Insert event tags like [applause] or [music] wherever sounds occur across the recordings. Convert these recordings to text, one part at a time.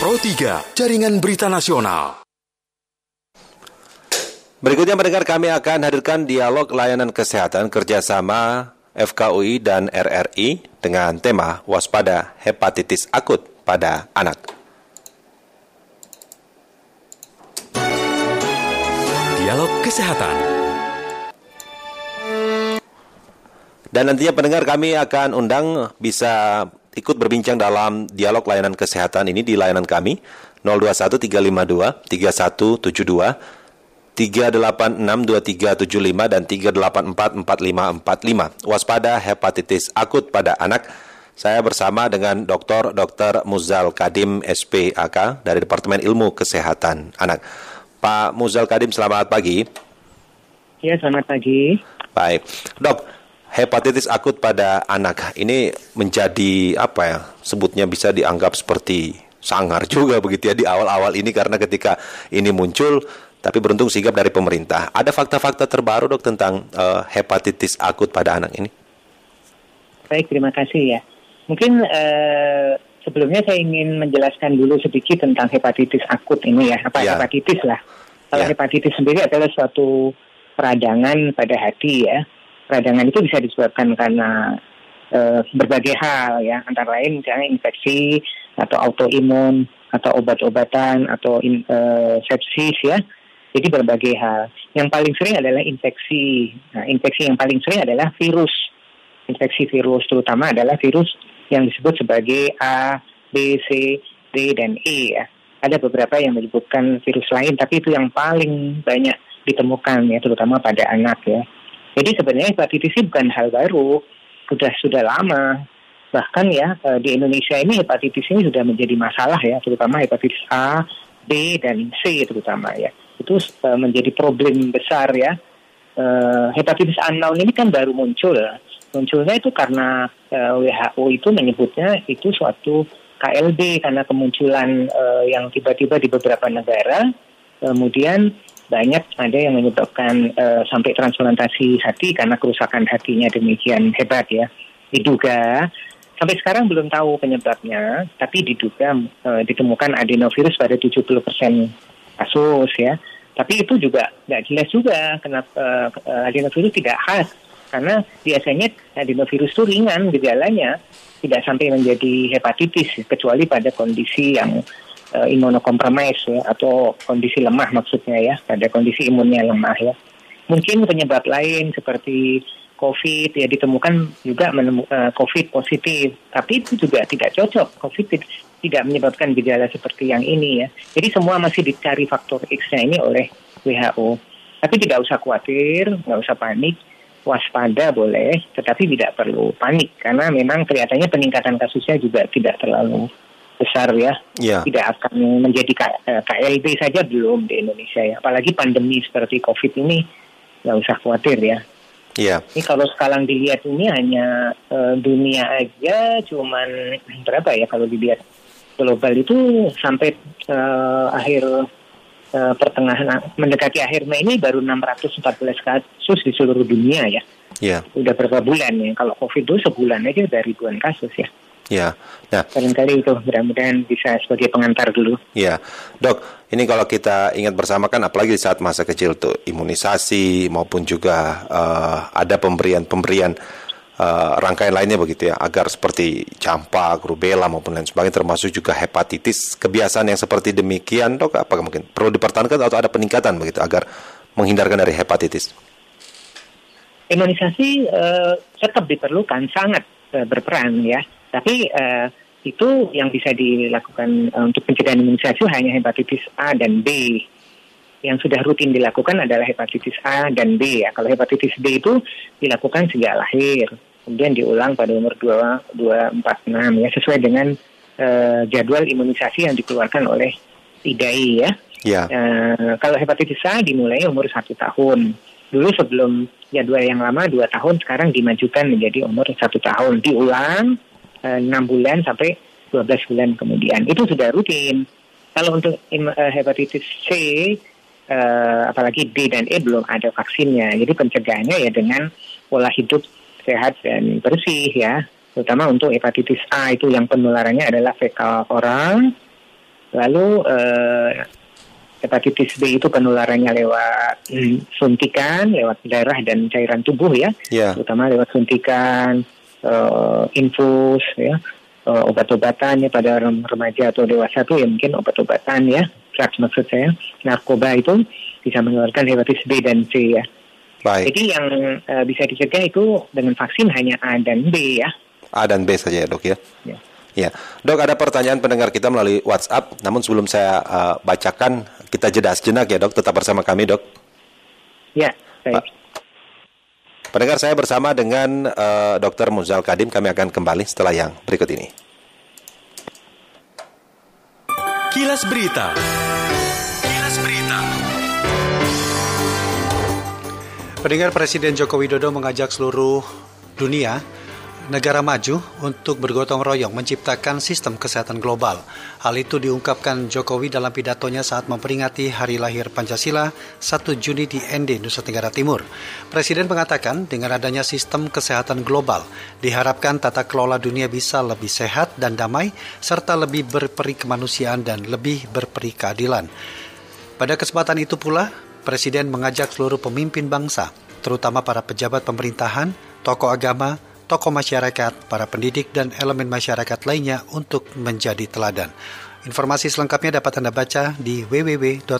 Pro 3, Jaringan Berita Nasional. Berikutnya mendengar kami akan hadirkan dialog layanan kesehatan kerjasama FKUI dan RRI dengan tema waspada hepatitis akut pada anak. Dialog Kesehatan. Dan nantinya pendengar kami akan undang bisa ikut berbincang dalam dialog layanan kesehatan ini di layanan kami 021 352 3172 3862375 dan 3844545. Waspada hepatitis akut pada anak. Saya bersama dengan Dr. Dr. Muzal Kadim SPAK dari Departemen Ilmu Kesehatan Anak. Pak Muzal Kadim, selamat pagi. Ya, selamat pagi. Baik. Dok, hepatitis akut pada anak ini menjadi apa ya? Sebutnya bisa dianggap seperti sangar juga begitu ya di awal-awal ini karena ketika ini muncul tapi beruntung sigap dari pemerintah. Ada fakta-fakta terbaru dok tentang uh, hepatitis akut pada anak ini? Baik, terima kasih ya. Mungkin uh, sebelumnya saya ingin menjelaskan dulu sedikit tentang hepatitis akut ini ya. Apa ya. hepatitis lah. Kalau ya. hepatitis sendiri adalah suatu peradangan pada hati ya. Peradangan itu bisa disebabkan karena uh, berbagai hal ya, antara lain misalnya infeksi atau autoimun atau obat-obatan atau in, uh, sepsis ya jadi berbagai hal. Yang paling sering adalah infeksi. Nah, infeksi yang paling sering adalah virus. Infeksi virus terutama adalah virus yang disebut sebagai A, B, C, D, dan E ya. Ada beberapa yang menyebutkan virus lain, tapi itu yang paling banyak ditemukan ya, terutama pada anak ya. Jadi sebenarnya hepatitis ini bukan hal baru, sudah sudah lama. Bahkan ya eh, di Indonesia ini hepatitis ini sudah menjadi masalah ya, terutama hepatitis A, B, dan C terutama ya itu uh, menjadi problem besar ya. Uh, hepatitis unknown ini kan baru muncul. Munculnya itu karena eh, WHO itu menyebutnya itu suatu KLB karena kemunculan yang tiba-tiba di beberapa negara. Kemudian banyak ada yang menyebabkan uh, sampai transplantasi hati karena kerusakan hatinya demikian hebat ya. Diduga sampai sekarang belum tahu penyebabnya, tapi diduga uh, ditemukan adenovirus pada 70% kasus ya. Tapi itu juga nggak jelas juga kenapa uh, adenovirus tidak khas karena biasanya adenovirus itu ringan gejalanya tidak sampai menjadi hepatitis kecuali pada kondisi yang uh, imunokompromis ya, atau kondisi lemah maksudnya ya pada kondisi imunnya lemah ya. Mungkin penyebab lain seperti COVID ya ditemukan juga menemu, uh, COVID positif, tapi itu juga tidak cocok. COVID tidak menyebabkan gejala seperti yang ini ya. Jadi semua masih dicari faktor X-nya ini oleh WHO. Tapi tidak usah khawatir, nggak usah panik, waspada boleh, tetapi tidak perlu panik karena memang kelihatannya peningkatan kasusnya juga tidak terlalu besar ya. Yeah. Tidak akan menjadi KLB eh, saja belum di Indonesia ya. Apalagi pandemi seperti COVID ini nggak usah khawatir ya. Iya. Ini kalau sekarang dilihat ini hanya uh, dunia aja cuman berapa ya kalau dilihat global itu sampai uh, akhir uh, pertengahan mendekati akhir Mei ini baru 614 kasus di seluruh dunia ya. Iya. Udah berapa bulan ya? Kalau COVID itu sebulan aja udah ribuan kasus ya. Ya, nah. Barangkali itu mudah-mudahan bisa sebagai pengantar dulu. Ya, dok, ini kalau kita ingat bersama kan apalagi saat masa kecil tuh imunisasi maupun juga uh, ada pemberian-pemberian uh, rangkaian lainnya begitu ya agar seperti campak, rubella maupun lain sebagainya termasuk juga hepatitis. Kebiasaan yang seperti demikian dok apakah mungkin perlu dipertahankan atau ada peningkatan begitu agar menghindarkan dari hepatitis? Imunisasi uh, tetap diperlukan sangat uh, berperan ya, tapi uh, itu yang bisa dilakukan uh, untuk pencegahan imunisasi hanya hepatitis A dan B yang sudah rutin dilakukan adalah hepatitis A dan B ya. Kalau hepatitis B itu dilakukan sejak lahir kemudian diulang pada umur 2, 2 4, 6 ya sesuai dengan uh, jadwal imunisasi yang dikeluarkan oleh IDAI ya. Ya. Uh, kalau hepatitis A dimulai umur satu tahun. Dulu sebelum jadwal yang lama dua tahun, sekarang dimajukan menjadi umur satu tahun. Diulang enam uh, bulan sampai 12 bulan kemudian. Itu sudah rutin. Kalau untuk uh, hepatitis C, uh, apalagi D dan E belum ada vaksinnya. Jadi pencegahannya ya dengan pola hidup sehat dan bersih ya terutama untuk hepatitis A itu yang penularannya adalah fekal oral Lalu hepatitis B itu penularannya lewat hmm, suntikan, lewat darah dan cairan tubuh ya, yeah. terutama lewat suntikan, uh, infus ya, uh, obat-obatan ya pada remaja atau dewasa itu ya mungkin obat-obatan ya, drugs maksud saya, narkoba itu bisa menularkan hepatitis B dan C ya. Baik. Jadi yang uh, bisa dicegah itu dengan vaksin hanya A dan B ya. A dan B saja ya dok ya. ya. Ya, dok ada pertanyaan pendengar kita melalui WhatsApp. Namun sebelum saya uh, bacakan, kita jeda sejenak ya dok. Tetap bersama kami dok. Ya, baik. Pendengar saya bersama dengan uh, Dr. Muzal Kadim. Kami akan kembali setelah yang berikut ini. Kilas Berita. Kilas Berita. Pendengar Presiden Joko Widodo mengajak seluruh dunia negara maju untuk bergotong royong menciptakan sistem kesehatan global. Hal itu diungkapkan Jokowi dalam pidatonya saat memperingati hari lahir Pancasila 1 Juni di Ende, Nusa Tenggara Timur. Presiden mengatakan dengan adanya sistem kesehatan global, diharapkan tata kelola dunia bisa lebih sehat dan damai, serta lebih berperi kemanusiaan dan lebih berperi keadilan. Pada kesempatan itu pula, Presiden mengajak seluruh pemimpin bangsa, terutama para pejabat pemerintahan, tokoh agama, tokoh masyarakat, para pendidik, dan elemen masyarakat lainnya untuk menjadi teladan. Informasi selengkapnya dapat Anda baca di www.rri.co.id.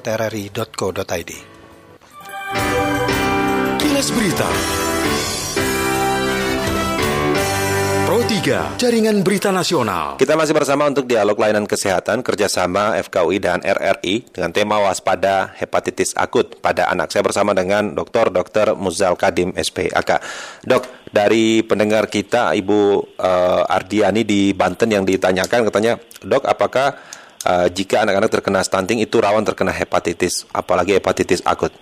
Kilas Berita 3, Jaringan Berita Nasional. Kita masih bersama untuk dialog layanan kesehatan kerjasama FKUI dan RRI dengan tema waspada hepatitis akut pada anak. Saya bersama dengan Dr. Dr. Muzal Kadim SPAK. Dok, dari pendengar kita Ibu uh, Ardiani di Banten yang ditanyakan katanya, Dok, apakah uh, jika anak-anak terkena stunting itu rawan terkena hepatitis, apalagi hepatitis akut?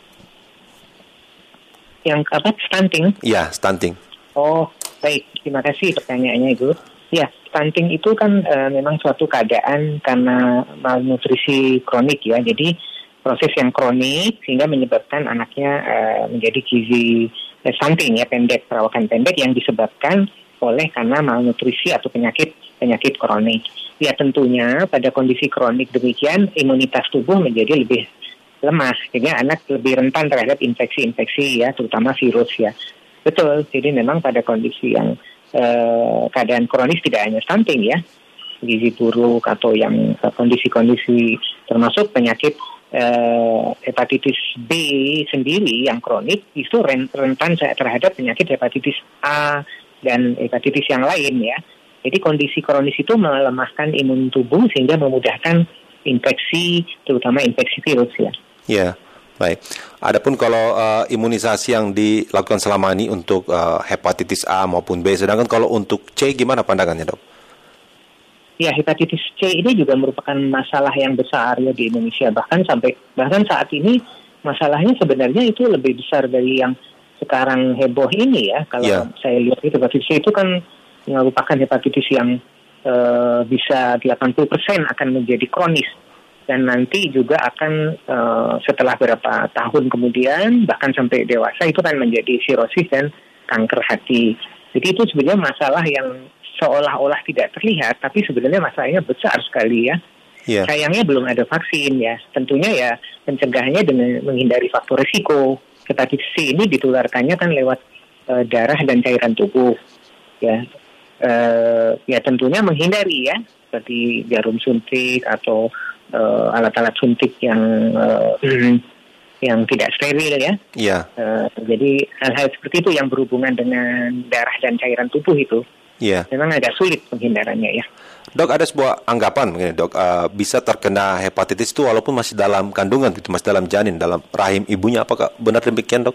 Yang apa? Stunting? Iya, stunting. Oh, baik. Terima kasih pertanyaannya, Ibu. Ya, stunting itu kan e, memang suatu keadaan karena malnutrisi kronik ya. Jadi proses yang kronik sehingga menyebabkan anaknya e, menjadi gizi e, stunting ya pendek, perawakan pendek yang disebabkan oleh karena malnutrisi atau penyakit penyakit kronik. Ya tentunya pada kondisi kronik demikian imunitas tubuh menjadi lebih lemah sehingga anak lebih rentan terhadap infeksi-infeksi ya terutama virus ya. Betul, jadi memang pada kondisi yang eh, keadaan kronis tidak hanya stunting ya, gizi buruk atau yang kondisi-kondisi termasuk penyakit eh, hepatitis B sendiri yang kronik itu rentan terhadap penyakit hepatitis A dan hepatitis yang lain ya. Jadi kondisi kronis itu melemahkan imun tubuh sehingga memudahkan infeksi, terutama infeksi virus ya. Ya. Baik. Adapun kalau uh, imunisasi yang dilakukan selama ini untuk uh, hepatitis A maupun B, sedangkan kalau untuk C gimana pandangannya, Dok? Ya, hepatitis C ini juga merupakan masalah yang besar ya di Indonesia. Bahkan sampai bahkan saat ini masalahnya sebenarnya itu lebih besar dari yang sekarang heboh ini ya. Kalau yeah. saya lihat itu hepatitis C itu kan merupakan hepatitis yang uh, bisa 80% akan menjadi kronis dan nanti juga akan uh, setelah beberapa tahun kemudian bahkan sampai dewasa itu kan menjadi sirosis dan kanker hati. Jadi itu sebenarnya masalah yang seolah-olah tidak terlihat tapi sebenarnya masalahnya besar sekali ya. Yeah. Sayangnya belum ada vaksin ya. Tentunya ya pencegahannya dengan menghindari faktor risiko. Hepatitis C ini ditularkannya kan lewat uh, darah dan cairan tubuh. Ya, uh, ya tentunya menghindari ya seperti jarum suntik atau uh, alat-alat suntik yang uh, yang tidak steril ya. Iya. Uh, jadi hal-hal seperti itu yang berhubungan dengan darah dan cairan tubuh itu. Iya. Memang agak sulit penghindarannya ya. Dok ada sebuah anggapan begini dok uh, bisa terkena hepatitis itu walaupun masih dalam kandungan gitu masih dalam janin dalam rahim ibunya apakah benar demikian dok?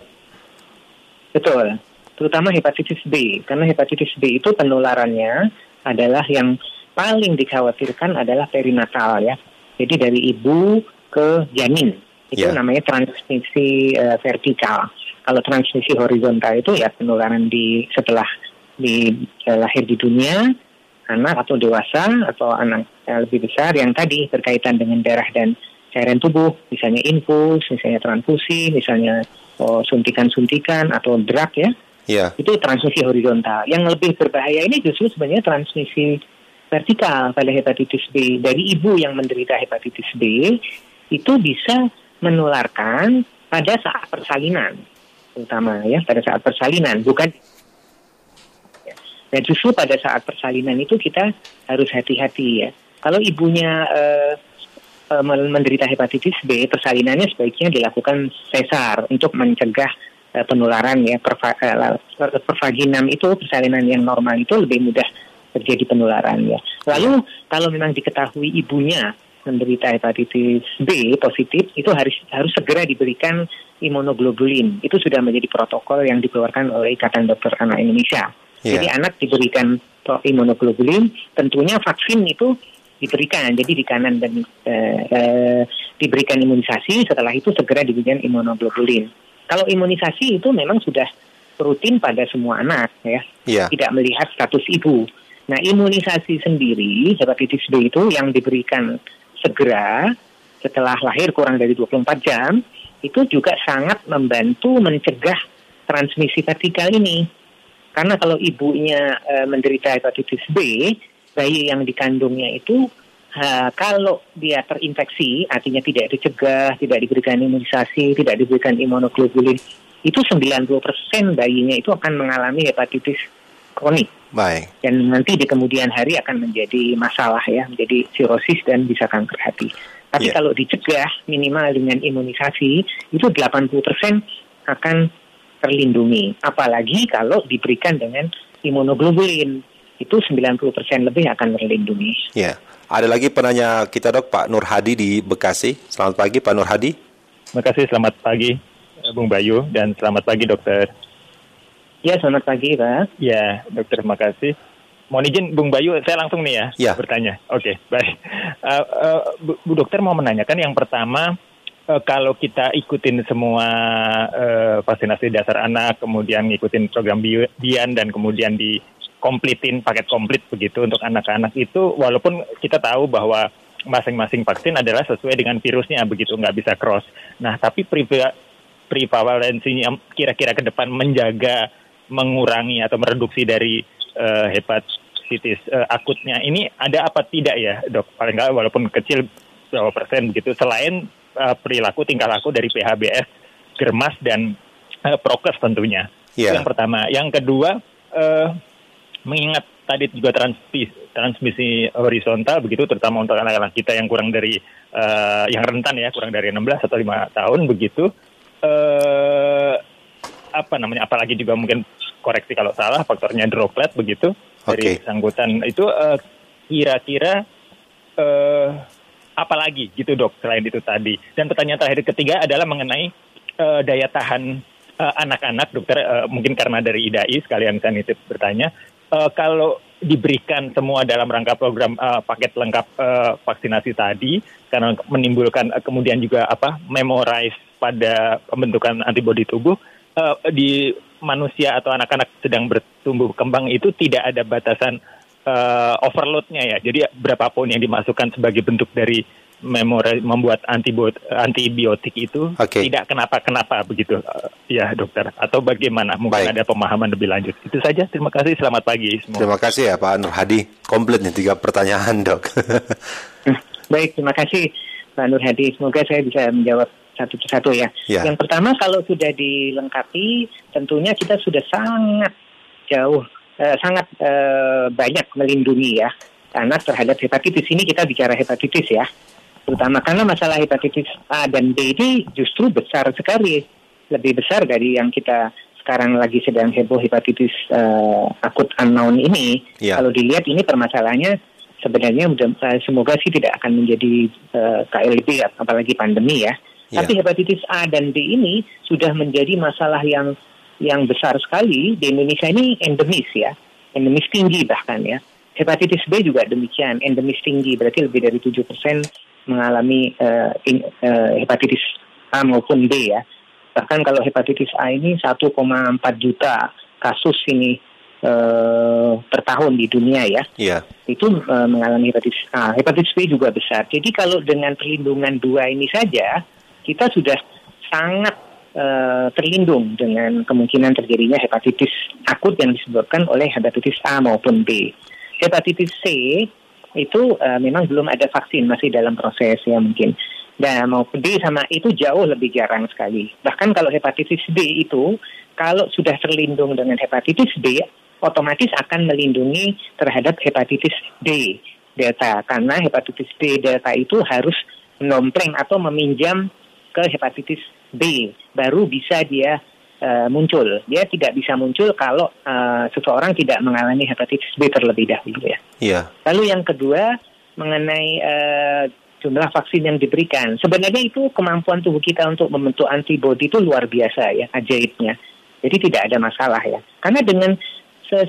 Betul, terutama hepatitis B karena hepatitis B itu penularannya adalah yang paling dikhawatirkan adalah perinatal ya jadi dari ibu ke janin itu yeah. namanya transmisi uh, vertikal. Kalau transmisi horizontal itu ya penularan di setelah di uh, lahir di dunia anak atau dewasa atau anak yang lebih besar yang tadi berkaitan dengan darah dan cairan tubuh, misalnya infus, misalnya transfusi, misalnya oh, suntikan-suntikan atau drug ya. Yeah. Itu transmisi horizontal. Yang lebih berbahaya ini justru sebenarnya transmisi vertikal pada hepatitis B dari ibu yang menderita hepatitis B itu bisa menularkan pada saat persalinan, terutama ya pada saat persalinan, bukan dan justru pada saat persalinan itu kita harus hati-hati ya. Kalau ibunya uh, uh, menderita hepatitis B, persalinannya sebaiknya dilakukan sesar untuk mencegah uh, penularan ya. Perva, uh, pervaginam itu persalinan yang normal itu lebih mudah terjadi penularan ya. Lalu kalau memang diketahui ibunya menderita hepatitis B positif itu harus harus segera diberikan imunoglobulin. Itu sudah menjadi protokol yang dikeluarkan oleh Ikatan Dokter Anak Indonesia. Yeah. Jadi anak diberikan imunoglobulin, tentunya vaksin itu diberikan. Jadi di kanan dan uh, uh, diberikan imunisasi, setelah itu segera diberikan imunoglobulin. Kalau imunisasi itu memang sudah rutin pada semua anak ya, yeah. tidak melihat status ibu. Nah imunisasi sendiri hepatitis B itu yang diberikan segera setelah lahir kurang dari 24 jam itu juga sangat membantu mencegah transmisi vertikal ini. Karena kalau ibunya e, menderita hepatitis B, bayi yang dikandungnya itu ha, kalau dia terinfeksi, artinya tidak dicegah, tidak diberikan imunisasi, tidak diberikan imunoglobulin, itu 90% bayinya itu akan mengalami hepatitis kronik. Baik. Dan nanti di kemudian hari akan menjadi masalah ya, menjadi sirosis dan bisa kanker hati. Tapi yeah. kalau dicegah minimal dengan imunisasi, itu 80% akan terlindungi. Apalagi kalau diberikan dengan imunoglobulin. Itu 90% lebih akan terlindungi. Ya. Ada lagi penanya kita dok, Pak Nur Hadi di Bekasi. Selamat pagi Pak Nur Hadi. Terima kasih, selamat pagi Bung Bayu dan selamat pagi dokter. Ya, selamat pagi Pak. Ya, dokter terima kasih. Mohon izin Bung Bayu, saya langsung nih ya, ya. bertanya. Oke, okay, baik. Uh, uh, Bu Dokter mau menanyakan yang pertama, uh, kalau kita ikutin semua uh, vaksinasi dasar anak, kemudian ngikutin program Bian dan kemudian di komplitin paket komplit begitu untuk anak-anak itu, walaupun kita tahu bahwa masing-masing vaksin adalah sesuai dengan virusnya begitu, nggak bisa cross. Nah, tapi prevalensinya kira-kira ke depan menjaga, mengurangi atau mereduksi dari uh, hepatitis uh, akutnya ini ada apa tidak ya dok? Paling nggak walaupun kecil berapa persen begitu selain uh, perilaku tingkah laku dari PHBS, Germas dan uh, Prokes tentunya. Yeah. Yang pertama, yang kedua uh, mengingat tadi juga transmisi, transmisi horizontal begitu terutama untuk anak-anak kita yang kurang dari uh, yang rentan ya kurang dari 16 atau 5 tahun begitu uh, apa namanya apalagi juga mungkin koreksi kalau salah faktornya droplet begitu okay. dari sanggutan itu kira-kira uh, apalagi gitu dok selain itu tadi. Dan pertanyaan terakhir ketiga adalah mengenai uh, daya tahan uh, anak-anak dokter uh, mungkin karena dari IDAI sekalian saya nitip bertanya uh, kalau diberikan semua dalam rangka program uh, paket lengkap uh, vaksinasi tadi karena menimbulkan uh, kemudian juga apa memorize pada pembentukan antibodi tubuh uh, di manusia atau anak-anak sedang bertumbuh kembang itu tidak ada batasan uh, overloadnya ya. Jadi berapapun yang dimasukkan sebagai bentuk dari memori membuat antibiotik, antibiotik itu okay. tidak kenapa-kenapa begitu uh, ya dokter atau bagaimana mungkin Baik. ada pemahaman lebih lanjut itu saja terima kasih selamat pagi semua. terima kasih ya Pak Nur Hadi komplit nih tiga pertanyaan dok [laughs] Baik terima kasih Pak Nur Hadi semoga saya bisa menjawab satu persatu ya. ya yang pertama kalau sudah dilengkapi tentunya kita sudah sangat jauh eh, sangat eh, banyak melindungi ya karena terhadap hepatitis ini kita bicara hepatitis ya terutama karena masalah hepatitis A dan B ini justru besar sekali lebih besar dari yang kita sekarang lagi sedang heboh hepatitis uh, akut unknown ini ya. kalau dilihat ini permasalahannya sebenarnya uh, semoga sih tidak akan menjadi uh, KLB apalagi pandemi ya. Ya tapi hepatitis A dan B ini sudah menjadi masalah yang yang besar sekali di Indonesia ini endemis ya, endemis tinggi bahkan ya. Hepatitis B juga demikian, endemis tinggi, berarti lebih dari 7 persen mengalami uh, in, uh, hepatitis A maupun B ya. Bahkan kalau hepatitis A ini 1,4 juta kasus ini uh, per tahun di dunia ya. Yeah. Itu uh, mengalami hepatitis A. Hepatitis B juga besar. Jadi kalau dengan perlindungan dua ini saja, kita sudah sangat uh, terlindung dengan kemungkinan terjadinya hepatitis akut yang disebabkan oleh hepatitis A maupun B. Hepatitis C itu uh, memang belum ada vaksin masih dalam proses ya mungkin. Dan mau D sama itu jauh lebih jarang sekali. Bahkan kalau hepatitis B itu kalau sudah terlindung dengan hepatitis B otomatis akan melindungi terhadap hepatitis D delta karena hepatitis B delta itu harus menompleng atau meminjam ke hepatitis B baru bisa dia uh, muncul. Dia tidak bisa muncul kalau uh, seseorang tidak mengalami hepatitis B terlebih dahulu ya. Iya. Lalu yang kedua mengenai uh, jumlah vaksin yang diberikan. Sebenarnya itu kemampuan tubuh kita untuk membentuk antibodi itu luar biasa ya, ajaibnya. Jadi tidak ada masalah ya. Karena dengan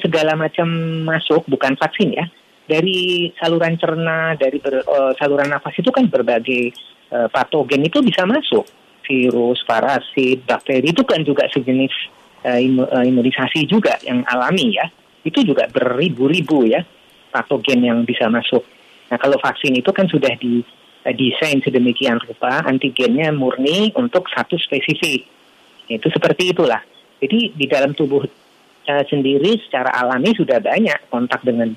segala macam masuk, bukan vaksin ya, dari saluran cerna, dari ber, uh, saluran nafas itu kan berbagai uh, patogen itu bisa masuk virus, parasit, bakteri itu kan juga sejenis uh, imunisasi juga yang alami ya. Itu juga beribu-ribu ya patogen yang bisa masuk. Nah kalau vaksin itu kan sudah di desain sedemikian rupa antigennya murni untuk satu spesifik. Itu seperti itulah. Jadi di dalam tubuh uh, sendiri secara alami sudah banyak kontak dengan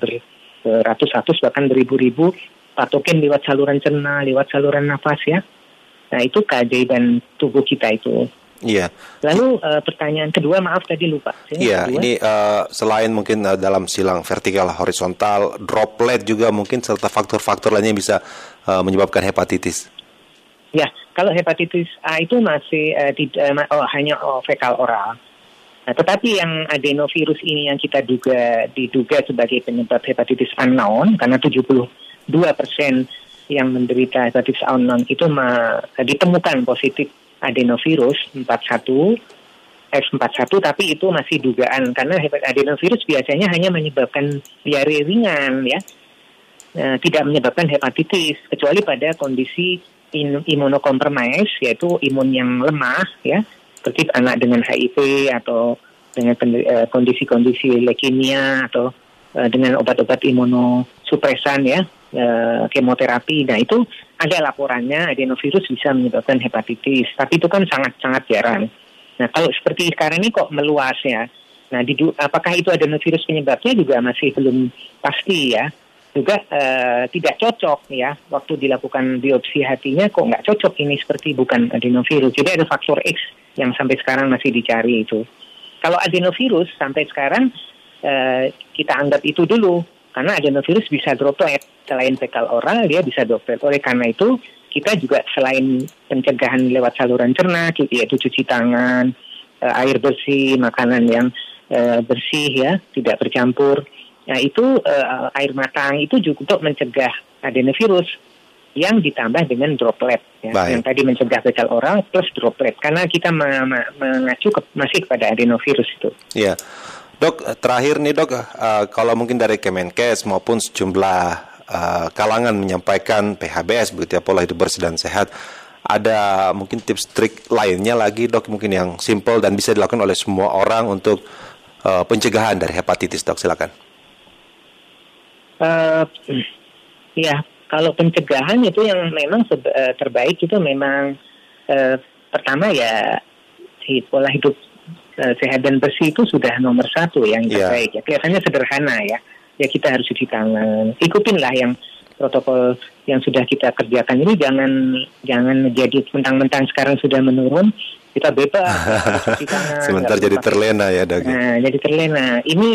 beratus-ratus bahkan beribu-ribu patogen lewat saluran cerna, lewat saluran nafas ya. Nah itu keajaiban tubuh kita itu. Iya. Lalu uh, pertanyaan kedua, maaf tadi lupa. Iya, ini uh, selain mungkin uh, dalam silang vertikal, horizontal, droplet juga mungkin serta faktor-faktor lainnya bisa uh, menyebabkan hepatitis. Ya, kalau hepatitis A itu masih uh, tidak uh, oh, hanya oh, fekal oral. Nah, tetapi yang adenovirus ini yang kita duga diduga sebagai penyebab hepatitis unknown karena 72 persen yang menderita hepatitis unknown itu ma, ditemukan positif adenovirus 41 F41 tapi itu masih dugaan. Karena adenovirus biasanya hanya menyebabkan diare ringan ya. E, tidak menyebabkan hepatitis kecuali pada kondisi imunokompromis yaitu imun yang lemah ya. Seperti anak dengan HIV atau dengan e, kondisi-kondisi leukemia atau dengan obat-obat imunosupresan ya kemoterapi. Nah itu ada laporannya adenovirus bisa menyebabkan hepatitis, tapi itu kan sangat-sangat jarang. Nah kalau seperti sekarang ini kok meluas ya. Nah di, apakah itu adenovirus penyebabnya juga masih belum pasti ya. Juga uh, tidak cocok ya waktu dilakukan biopsi hatinya kok nggak cocok ini seperti bukan adenovirus. Jadi ada faktor X yang sampai sekarang masih dicari itu. Kalau adenovirus sampai sekarang uh, kita anggap itu dulu karena adenovirus bisa droplet selain fekal oral dia bisa droplet. Oleh karena itu kita juga selain pencegahan lewat saluran cerna yaitu cuci tangan, uh, air bersih, makanan yang uh, bersih ya, tidak bercampur. Nah itu uh, air matang itu juga untuk mencegah adenovirus yang ditambah dengan droplet ya, yang tadi mencegah fekal oral plus droplet karena kita mengacu ke, masih kepada adenovirus itu. Iya. Dok, terakhir nih dok, uh, kalau mungkin dari Kemenkes maupun sejumlah uh, kalangan menyampaikan PHBS begitu ya pola hidup bersih dan sehat, ada mungkin tips trik lainnya lagi dok mungkin yang simple dan bisa dilakukan oleh semua orang untuk uh, pencegahan dari hepatitis dok silakan. Uh, ya kalau pencegahan itu yang memang terbaik itu memang uh, pertama ya pola hidup sehat dan bersih itu sudah nomor satu yang iya. terbaik yeah. ya. Kelihatannya sederhana ya. Ya kita harus cuci tangan. Ikutinlah yang protokol yang sudah kita kerjakan ini jangan jangan menjadi mentang-mentang sekarang sudah menurun kita bebas [laughs] cuci tangan. Sebentar jadi terlena ya dok. Ya? Nah, jadi terlena. Ini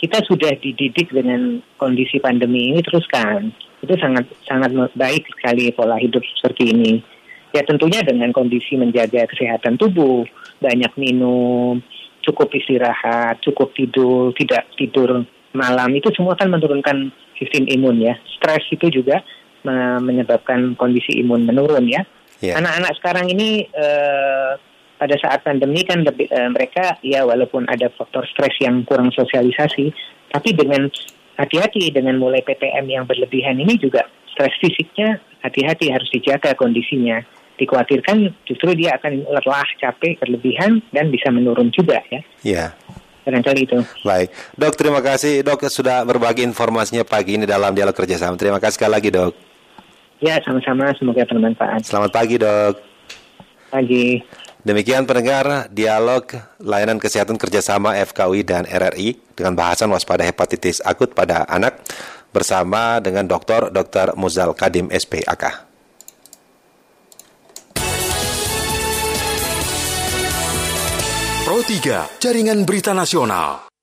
kita sudah dididik dengan kondisi pandemi ini teruskan. Itu sangat sangat baik sekali pola hidup seperti ini. Ya tentunya dengan kondisi menjaga kesehatan tubuh, banyak minum, cukup istirahat, cukup tidur, tidak tidur malam itu semua kan menurunkan sistem imun ya. Stres itu juga menyebabkan kondisi imun menurun ya. Yeah. Anak-anak sekarang ini uh, pada saat pandemi kan lebih, uh, mereka ya walaupun ada faktor stres yang kurang sosialisasi, tapi dengan hati-hati dengan mulai PTM yang berlebihan ini juga stres fisiknya hati-hati harus dijaga kondisinya dikhawatirkan justru dia akan lelah, capek, berlebihan dan bisa menurun juga ya. Iya. Barangkali itu. Baik, dok terima kasih dok sudah berbagi informasinya pagi ini dalam dialog kerjasama. Terima kasih sekali lagi dok. Ya sama-sama, semoga bermanfaat. Selamat pagi dok. Pagi. Demikian pendengar dialog layanan kesehatan kerjasama FKUI dan RRI dengan bahasan waspada hepatitis akut pada anak bersama dengan Dr. Dr. Muzal Kadim SPAK. Pro 3, Jaringan Berita Nasional.